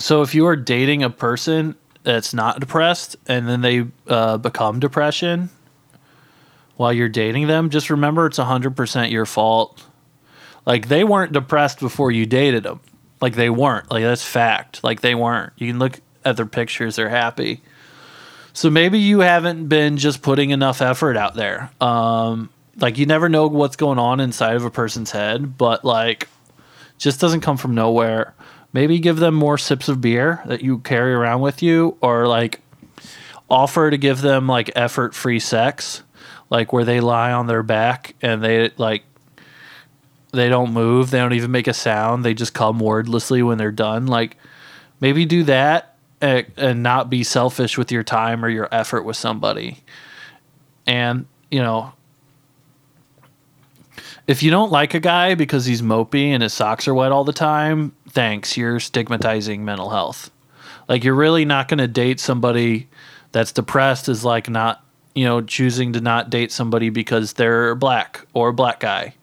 So if you are dating a person that's not depressed and then they uh, become depression while you're dating them, just remember it's 100% your fault. Like they weren't depressed before you dated them. Like they weren't. Like that's fact. Like they weren't. You can look at their pictures, they're happy. So maybe you haven't been just putting enough effort out there. Um, like you never know what's going on inside of a person's head, but like just doesn't come from nowhere. Maybe give them more sips of beer that you carry around with you, or like offer to give them like effort free sex, like where they lie on their back and they like they don't move, they don't even make a sound, they just come wordlessly when they're done. Like maybe do that and, and not be selfish with your time or your effort with somebody. And, you know, if you don't like a guy because he's mopey and his socks are wet all the time, thanks. You're stigmatizing mental health. Like you're really not going to date somebody that's depressed is like not, you know, choosing to not date somebody because they're black or a black guy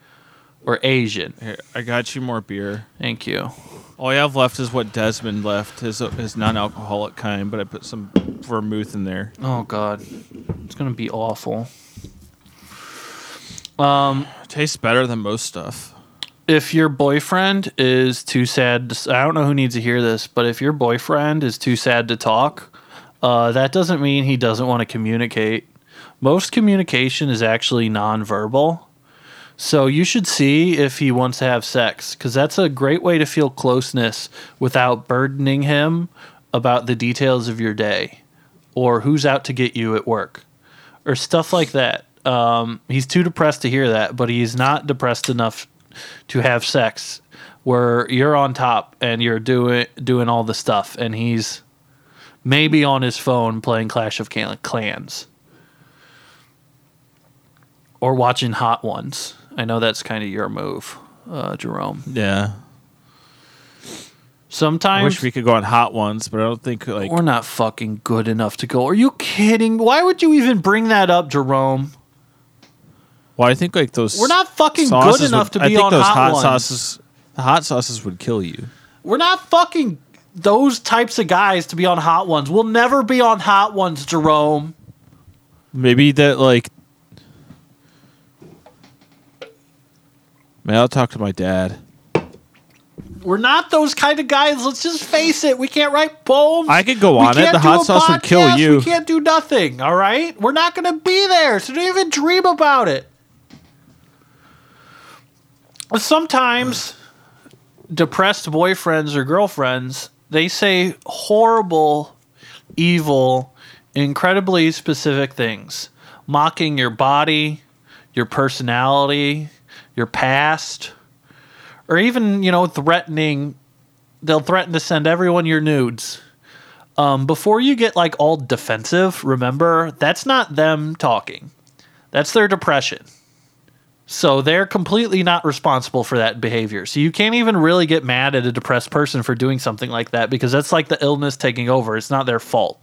or Asian. Here, I got you more beer. Thank you. All I have left is what Desmond left, his his non-alcoholic kind, but I put some vermouth in there. Oh god. It's going to be awful. Um tastes better than most stuff. if your boyfriend is too sad to, I don't know who needs to hear this, but if your boyfriend is too sad to talk, uh, that doesn't mean he doesn't want to communicate. Most communication is actually nonverbal. So you should see if he wants to have sex because that's a great way to feel closeness without burdening him about the details of your day or who's out to get you at work or stuff like that. Um, he's too depressed to hear that, but he's not depressed enough to have sex where you're on top and you're doing doing all the stuff and he's maybe on his phone playing Clash of Clans or watching Hot Ones. I know that's kind of your move, uh, Jerome. Yeah. Sometimes I wish we could go on hot ones, but I don't think like we're not fucking good enough to go. Are you kidding? Why would you even bring that up, Jerome? Well, I think like those We're not fucking good sauces enough would- to I be think on those hot, hot ones. sauces. The hot sauces would kill you. We're not fucking. those types of guys to be on Hot Ones. We'll never be on Hot Ones, Jerome. Maybe that like. Man, I'll talk to my dad. We're not those kind of guys. Let's just face it. We can't write poems. I could go We on it. can't The do hot a sauce would kill podcast. you. We can't do nothing. All right, we're not going to be there, so don't even dream about it. But sometimes depressed boyfriends or girlfriends they say horrible, evil, incredibly specific things, mocking your body, your personality, your past, or even you know threatening. They'll threaten to send everyone your nudes. Um, before you get like all defensive, remember that's not them talking. That's their depression. So they're completely not responsible for that behavior. So you can't even really get mad at a depressed person for doing something like that because that's like the illness taking over. It's not their fault.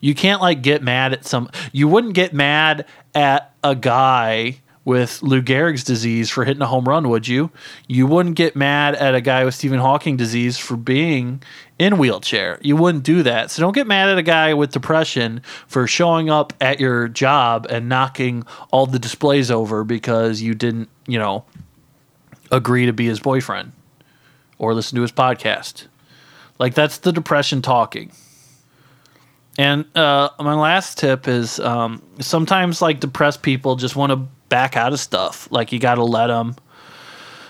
You can't like get mad at some you wouldn't get mad at a guy with Lou Gehrig's disease for hitting a home run, would you? You wouldn't get mad at a guy with Stephen Hawking disease for being in wheelchair. You wouldn't do that. So don't get mad at a guy with depression for showing up at your job and knocking all the displays over because you didn't, you know, agree to be his boyfriend or listen to his podcast. Like that's the depression talking. And uh, my last tip is um, sometimes like depressed people just want to back out of stuff. Like you got to let them.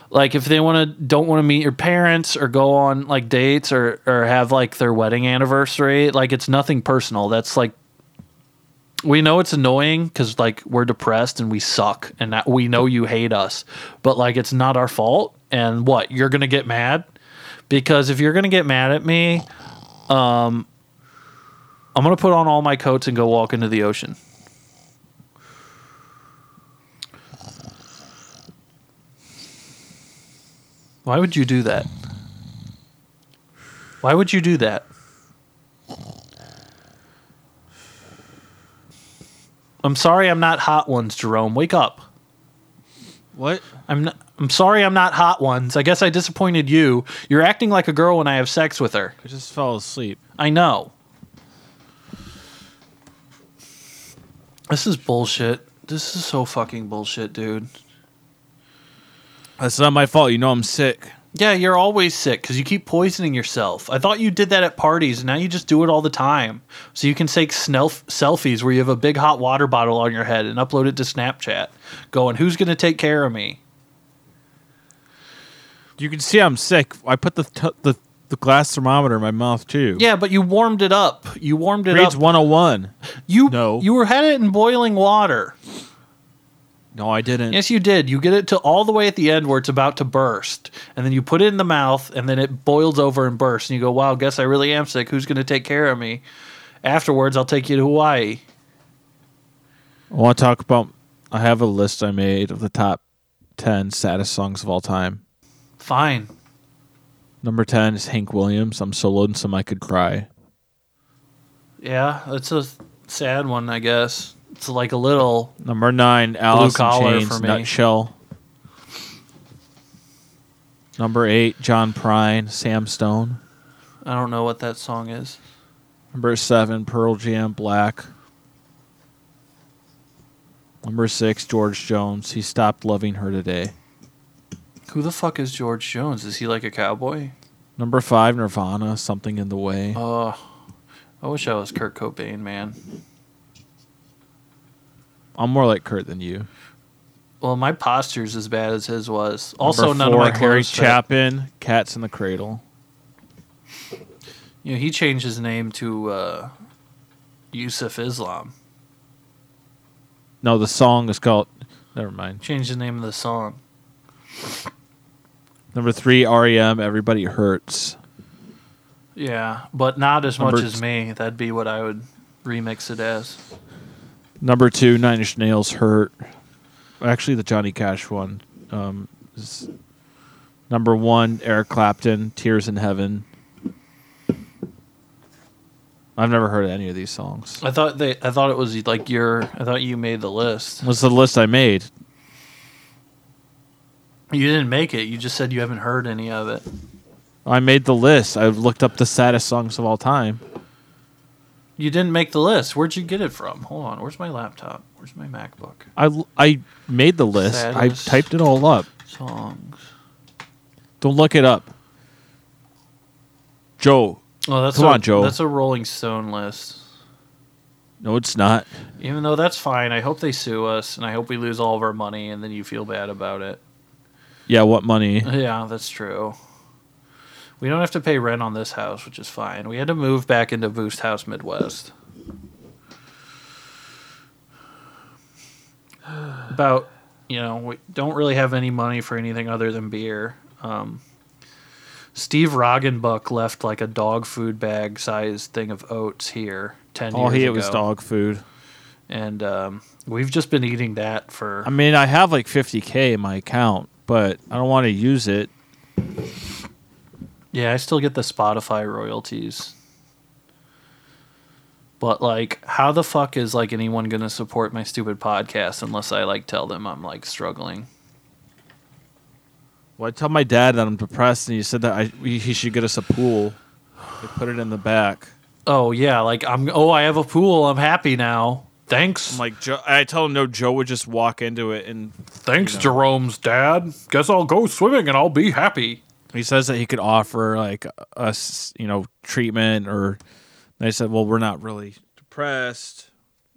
Like if they want to don't want to meet your parents or go on like dates or or have like their wedding anniversary, like it's nothing personal. That's like we know it's annoying because like we're depressed and we suck and that we know you hate us, but like it's not our fault. And what you're gonna get mad because if you're gonna get mad at me, um, I'm gonna put on all my coats and go walk into the ocean. Why would you do that? Why would you do that? I'm sorry I'm not hot ones, Jerome. Wake up. What? I'm not, I'm sorry I'm not hot ones. I guess I disappointed you. You're acting like a girl when I have sex with her. I just fell asleep. I know. This is bullshit. This is so fucking bullshit, dude. That's not my fault. You know I'm sick. Yeah, you're always sick because you keep poisoning yourself. I thought you did that at parties, and now you just do it all the time. So you can take snelf- selfies where you have a big hot water bottle on your head and upload it to Snapchat, going, "Who's going to take care of me?" You can see I'm sick. I put the t- the the glass thermometer in my mouth too. Yeah, but you warmed it up. You warmed it Grades up. 101. You No. You were had it in boiling water. No, I didn't. Yes, you did. You get it to all the way at the end where it's about to burst, and then you put it in the mouth, and then it boils over and bursts, and you go, "Wow, guess I really am sick. Who's going to take care of me?" Afterwards, I'll take you to Hawaii. I want to talk about. I have a list I made of the top 10 saddest songs of all time. Fine. Number 10 is Hank Williams. I'm so lonesome I could cry. Yeah, it's a sad one, I guess. It's like a little. Number 9, Alice in collar Chains, for me. Nutshell. Number 8, John Prine, Sam Stone. I don't know what that song is. Number 7, Pearl Jam, Black. Number 6, George Jones. He stopped loving her today. Who the fuck is George Jones? Is he like a cowboy? Number 5, Nirvana, Something in the Way. Oh, I wish I was Kurt Cobain, man. I'm more like Kurt than you. Well, my posture's as bad as his was. Also, Number none four, of my Harry clothes fit. Chapin, Cats in the Cradle. You know, he changed his name to uh, Yusuf Islam. No, the song is called. Never mind. Changed the name of the song. Number three, REM. Everybody hurts. Yeah, but not as Number much as t- me. That'd be what I would remix it as. Number two, Nine Inch Nails. Hurt. Actually, the Johnny Cash one. Um, is number one, Eric Clapton. Tears in Heaven. I've never heard any of these songs. I thought they. I thought it was like your. I thought you made the list. What's the list I made? You didn't make it. You just said you haven't heard any of it. I made the list. I looked up the saddest songs of all time. You didn't make the list. Where'd you get it from? Hold on. Where's my laptop? Where's my MacBook? I, I made the list. Saddest. I typed it all up. Songs. Don't look it up. Joe. Oh, that's Come a, on, Joe. That's a Rolling Stone list. No, it's not. Even though that's fine, I hope they sue us, and I hope we lose all of our money, and then you feel bad about it. Yeah, what money? Yeah, that's true. We don't have to pay rent on this house, which is fine. We had to move back into Boost House Midwest. About, you know, we don't really have any money for anything other than beer. Um, Steve Roggenbuck left like a dog food bag sized thing of oats here 10 All years he ago. was dog food. And um, we've just been eating that for. I mean, I have like 50k in my account, but I don't want to use it. Yeah, I still get the Spotify royalties. But like how the fuck is like anyone going to support my stupid podcast unless I like tell them I'm like struggling? Well, I tell my dad that I'm depressed, and he said that I he should get us a pool. They put it in the back. Oh yeah, like I'm oh I have a pool, I'm happy now. Thanks. I'm like, Joe, I tell him no. Joe would just walk into it, and Thanks you know. Jerome's dad. Guess I'll go swimming and I'll be happy. He says that he could offer like us, you know, treatment. Or they said, well, we're not really depressed.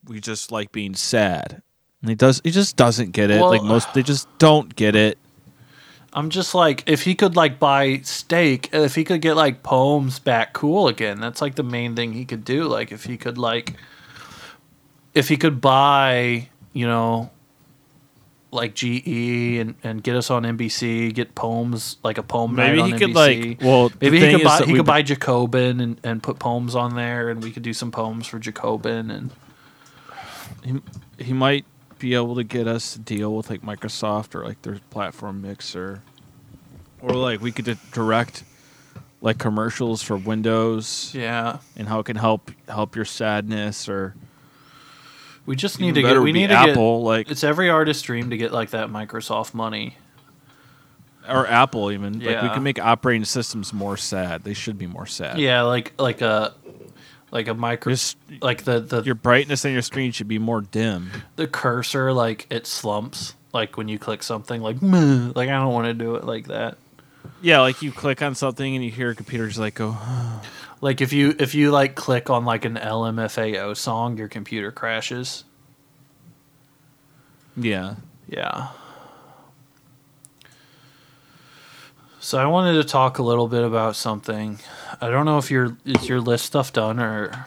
We just like being sad. And he does. He just doesn't get it. Well, like most, they just don't get it. I'm just like, if he could like buy steak, if he could get like poems back cool again, that's like the main thing he could do. Like if he could like, if he could buy, you know, like GE and, and get us on NBC, get poems like a poem Maybe night he could NBC. like. Well, Maybe he could buy he could buy Jacobin and, and put poems on there, and we could do some poems for Jacobin and he, he might be able to get us to deal with like Microsoft or like their platform mixer, or like we could direct like commercials for Windows yeah. and how it can help help your sadness or We just even need to get we need to Apple like get it's every artist's dream to get like that Microsoft money. or Apple even like we can make operating systems more sad. They should be more sad. Yeah, like like a like a micro Just like the the your brightness on your screen should be more dim. the cursor like it slumps like when you click something like "Meh," like I don't want to do it like that. Yeah, like you click on something and you hear a computer just like go. Like if you if you like click on like an LMFAO song, your computer crashes. Yeah. Yeah. So I wanted to talk a little bit about something. I don't know if your is your list stuff done or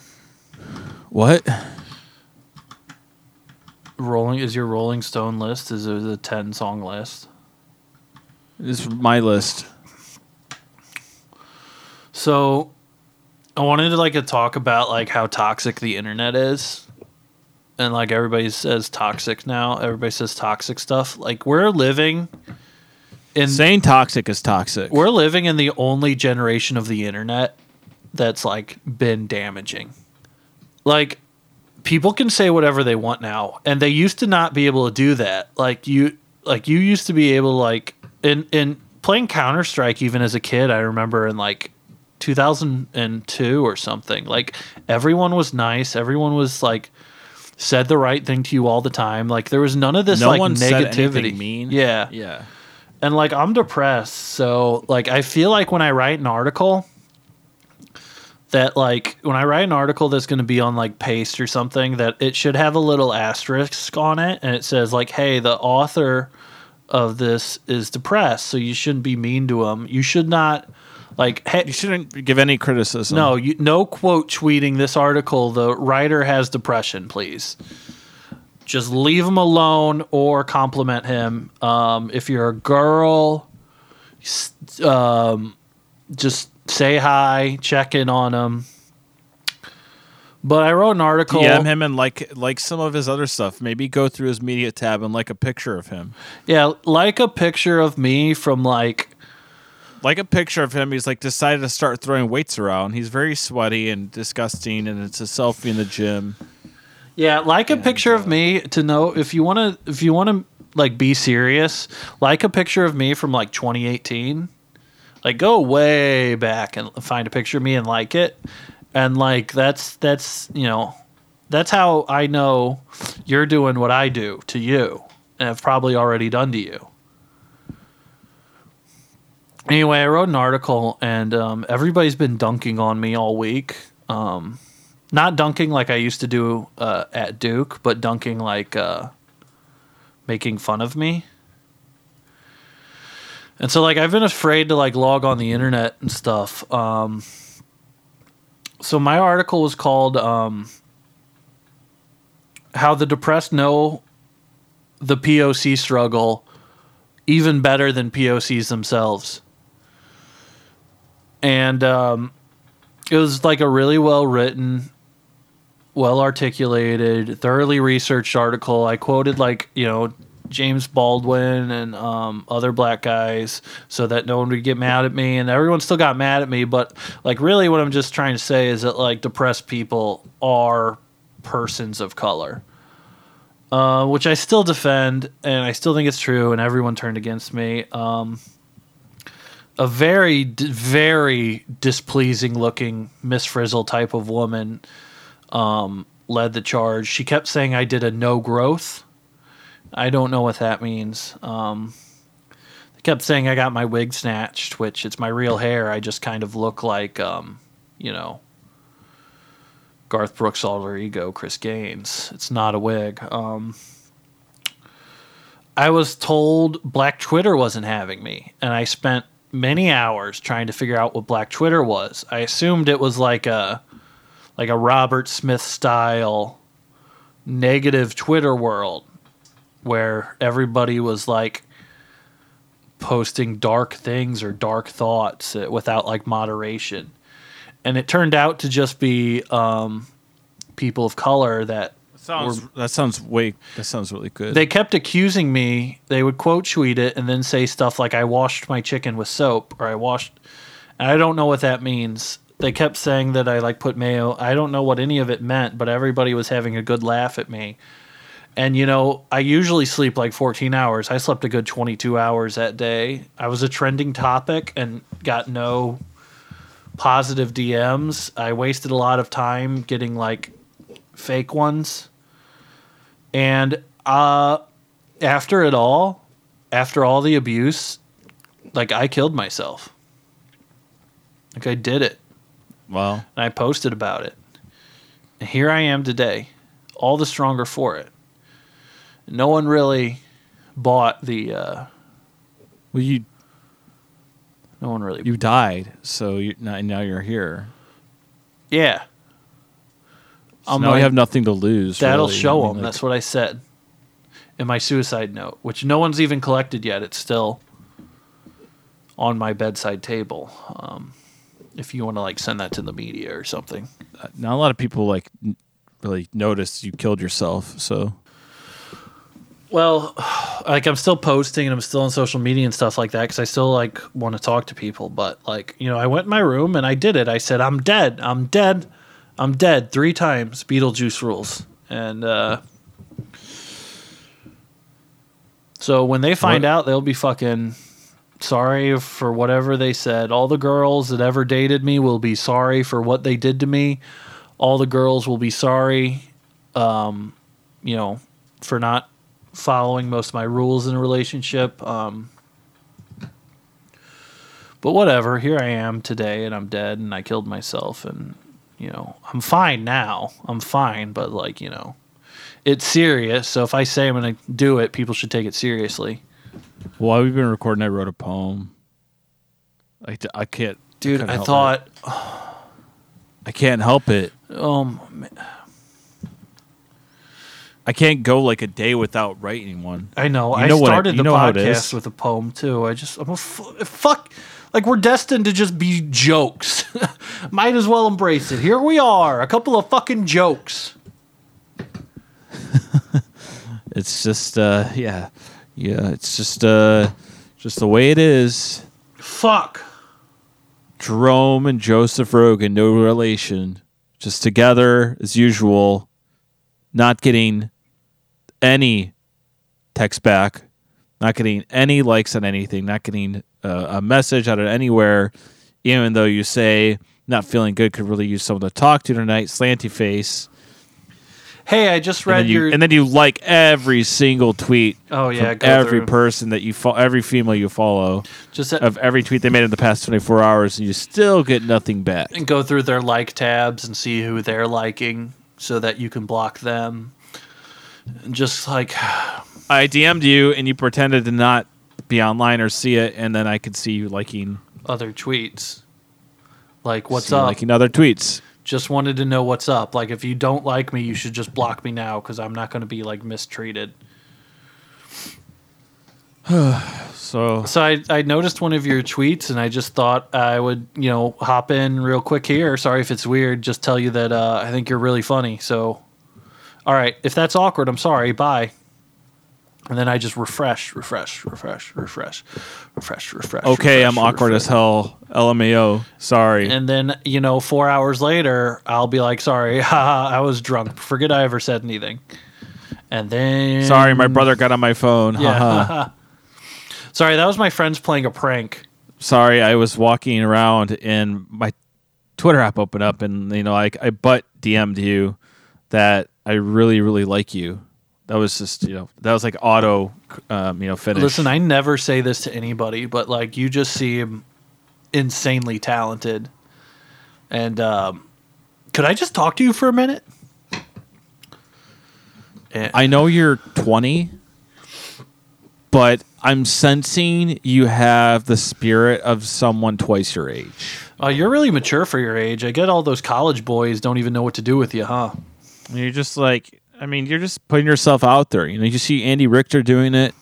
What? rolling is your Rolling Stone list is it a 10 song list? Is my list. So I wanted to like to talk about like how toxic the internet is. And like everybody says toxic now. Everybody says toxic stuff. Like we're living in Saying toxic is toxic. we're living in the only generation of the internet that's like been damaging. Like people can say whatever they want now and they used to not be able to do that. Like you like you used to be able to like in in playing Counter-Strike even as a kid, I remember in like 2002 or something. Like everyone was nice, everyone was like said the right thing to you all the time. Like there was none of this no like one negativity. mean. Yeah Yeah. and like I'm depressed, so like I feel like when I write an article that like when I write an article that's going to be on like Paste or something that it should have a little asterisk on it and it says like hey, the author of this is depressed, so you shouldn't be mean to him. You should not like hey, You shouldn't give any criticism. no, you, no quote tweeting this article. The writer has depression, please. Just leave him alone or compliment him. Um, if you're a girl, um, just say hi, check in on him. But I wrote an article. DM him and like like some of his other stuff. Maybe go through his media tab and like a picture of him. Yeah, like a picture of me from like Like a picture of him. He's like decided to start throwing weights around. He's very sweaty and disgusting, and it's a selfie in the gym. Yeah, like a picture of uh, me to know if you want to if you want to like be serious, like a picture of me from like 2018 Like go way back and find a picture of me and like it. And like that's that's you know that's how I know you're doing what I do to you and I've probably already done to you. Anyway, I wrote an article and um, everybody's been dunking on me all week. Um, not dunking like I used to do uh, at Duke, but dunking like uh, making fun of me. And so like I've been afraid to like log on the internet and stuff. Um, so my article was called um, "How the Depressed Know the POC Struggle Even Better Than POCs Themselves," and um, it was like a really well written, well articulated, thoroughly researched article. I quoted like you know James Baldwin and um, other black guys so that no one would get mad at me. And everyone still got mad at me. But, like, really, what I'm just trying to say is that, like, depressed people are persons of color, uh, which I still defend and I still think it's true. And everyone turned against me. Um, a very, very displeasing looking Miss Frizzle type of woman um, led the charge. She kept saying I did a no growth I don't know what that means. Um, they kept saying I got my wig snatched, which it's my real hair. I just kind of look like, um, you know, Garth Brooks alter ego Chris Gaines. It's not a wig. Um, I was told Black Twitter wasn't having me, and I spent many hours trying to figure out what Black Twitter was. I assumed it was like a like a Robert Smith style negative Twitter world where everybody was like posting dark things or dark thoughts uh, without like moderation. And it turned out to just be um, people of color that Sounds that sounds way that sounds really good. they kept accusing me. They would quote tweet it and then say stuff like "I washed my chicken with soap" or "I washed." And I don't know what that means. They kept saying that I like put mayo. I don't know what any of it meant, but everybody was having a good laugh at me. And you know, I usually sleep like 14 hours. I slept a good 22 hours that day. I was a trending topic and got no positive DMs. I wasted a lot of time getting like fake ones. And uh after it all, after all the abuse, like I killed myself. Like I did it. well, And I posted about it. And here I am today, all the stronger for it. No one really bought the. Uh, well, you no one really. you died, so you now, you're here. yeah, I'm now you like, have nothing to lose. that'll really. show I mean, them. like, That's what I said in my suicide note, which no one's even collected yet. It's still on my bedside table. Um, if you want to like send that to the media or something. not a lot of people like n- really noticed you killed yourself. So Well, like I'm still posting and I'm still on social media and stuff like that because I still like want to talk to people. But like you know, I went in my room and I did it. I said, "I'm dead. I'm dead. I'm dead." Three times. Beetlejuice rules. And uh, so when they find What- out, they'll be fucking sorry for whatever they said. All the girls that ever dated me will be sorry for what they did to me. All the girls will be sorry, um, you know, for not following most of my rules in a relationship. Um, but whatever, here I am today, and I'm dead, and I killed myself, and you know, I'm fine now. I'm fine, but like you know, it's serious. So if I say I'm gonna do it, people should take it seriously. while we've been recording, I wrote a poem. I, I can't, Dude, couldn't I thought. I can't help it. um, I can't go like a day without writing one. I know. You I know I- started you the know how it podcast with a poem too. I just, I'm a f- fuck. Like we're destined to just be jokes. Might as well embrace it. Here we are, a couple of fucking jokes. It's just, uh, yeah, yeah. It's just, uh, just the way it is. Fuck. Jerome and Joseph Rogan, no relation, just together as usual, not getting any text back, not getting any likes on anything, not getting uh, a message out of anywhere, even though you say not feeling good, could really use someone to talk to tonight, slanty face. Hey, I just read then, you, your. and then you like every single tweet oh yeah, every through. person that you follow, every female you follow just of every tweet they made in the past 24 hours, and you still get nothing back. and go through their like tabs and see who they're liking, so that you can block them. And just like I DM'd you, and you pretended to not be online or see it, and then I could see you liking other tweets. Like what's see up? liking other tweets. Just wanted to know what's up. Like if you don't like me, you should just block me now because I'm not going to be like mistreated. So So I, I noticed one of your tweets and I just thought I would, you know, hop in real quick here. Sorry if it's weird. Just tell you that uh, I think you're really funny. So, all right. If that's awkward, I'm sorry. Bye. And then I just refresh, refresh, refresh, refresh, refresh, refresh. okay, refresh, I'm awkward refresh. as hell. LMAO. Sorry. And then, you know, four hours later, I'll be like, sorry, haha, I was drunk. Forget I ever said anything. And then. Sorry, my brother got on my phone. Haha. Yeah. sorry, that was my friends playing a prank. Sorry, I was walking around and my Twitter app opened up, and you know, I I butt DM'd you that I really really like you. That was just you know that was like auto, um, you know, finish. Listen, I never say this to anybody, but like you just seem insanely talented. And um, could I just talk to you for a minute? Eh, I know you're 20, but I'm sensing you have the spirit of someone twice your age. uh, you're really mature for your age. I get all those college boys don't even know what to do with you, huh? You're just like, I mean, you're just putting yourself out there. You know, you see Andy Richter doing it.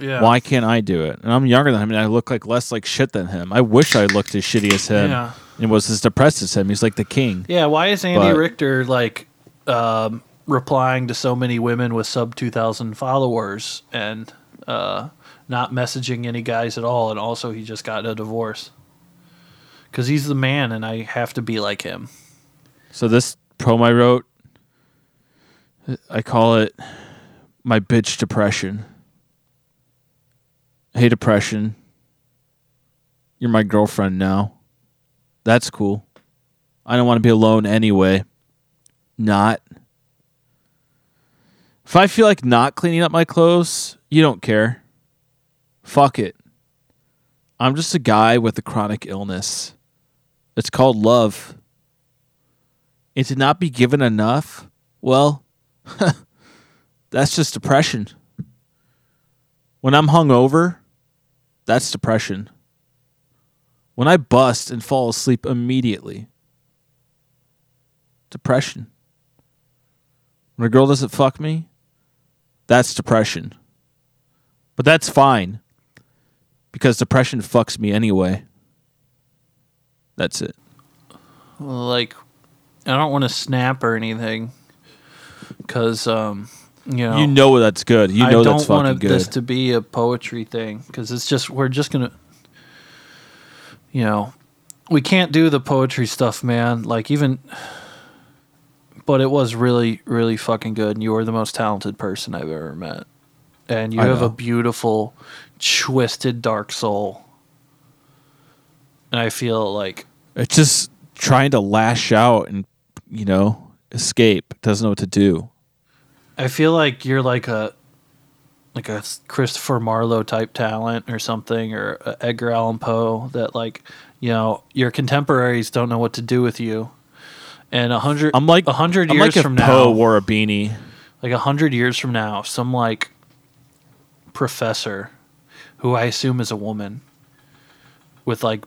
Yeah. Why can't I do it? And I'm younger than him, and I look like less like shit than him. I wish I looked as shitty as him Yeah. and was as depressed as him. He's like the king. Yeah. Why is Andy But- Richter like um, replying to so many women with sub two thousand followers and uh, not messaging any guys at all? And also, he just got a divorce because he's the man, and I have to be like him. So this poem I wrote, I call it my bitch depression. Hey depression, you're my girlfriend now. That's cool. I don't want to be alone anyway. Not. If I feel like not cleaning up my clothes, you don't care. Fuck it. I'm just a guy with a chronic illness. It's called love and to not be given enough, well, that's just depression. When I'm hungover, that's depression. When I bust and fall asleep immediately, depression. When a girl doesn't fuck me, that's depression. But that's fine because depression fucks me anyway. That's it. like I don't want to snap or anything because um you know You know that's good. You I know don't that's fucking want good. this to be a poetry thing because it's just we're just gonna you know we can't do the poetry stuff man like even but it was really really fucking good and you are the most talented person I've ever met and you I have know. a beautiful twisted dark soul and I feel like It's just trying to lash out and you know escape. Doesn't know what to do. I feel like you're like a like a Christopher Marlowe type talent or something, or a Edgar Allan Poe that like you know your contemporaries don't know what to do with you. And a hundred, I'm like a hundred years like from Poe now, wore a beanie. like a hundred years from now, some like professor, who I assume is a woman, with like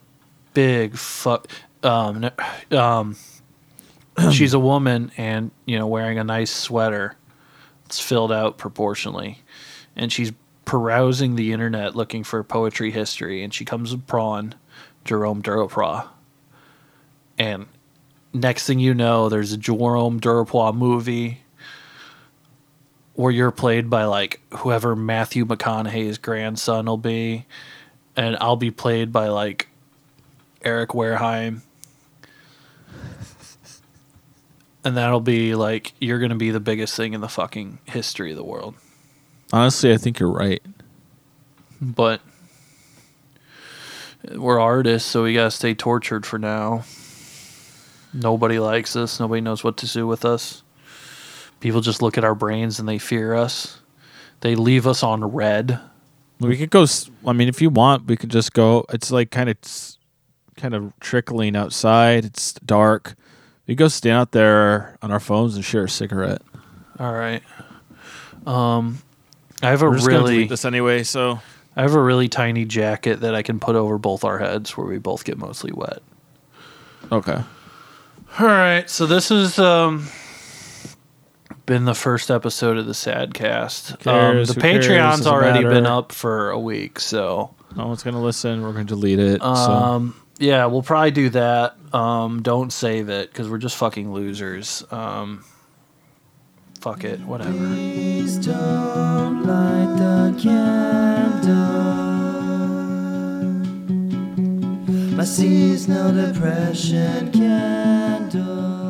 big fuck, um, um, she's a woman and you know wearing a nice sweater, it's filled out proportionally, and she's perusing the internet looking for poetry history, and she comes upon Jerome Duraproix, and next thing you know, there's a Jerome Duraproix movie where you're played by like whoever Matthew McConaughey's grandson will be, and I'll be played by like Eric Wareheim. And that'll be like you're gonna be the biggest thing in the fucking history of the world. Honestly, I think you're right. but we're artists, so we gotta stay tortured for now. Nobody likes us. Nobody knows what to do with us. People just look at our brains and they fear us. They leave us on red. We could go. I mean, if you want, we could just go. It's like kind of, kind of trickling outside. It's dark. We go stand out there on our phones and share a cigarette. All right. Um, I have a We're just gonna really, delete this anyway. So I have a really tiny jacket that I can put over both our heads, where we both get mostly wet. okay. All right, so this has um, been the first episode of the Sadcast. Um, cares? the Who cares? Patreon's Doesn't already been matter. up for a week, so No one's gonna listen. We're gonna delete it. so um, yeah, we'll probably do that. Um, don't save it because we're just fucking losers. Um, fuck it, whatever. Please don't light the candle. My seasonal depression candle.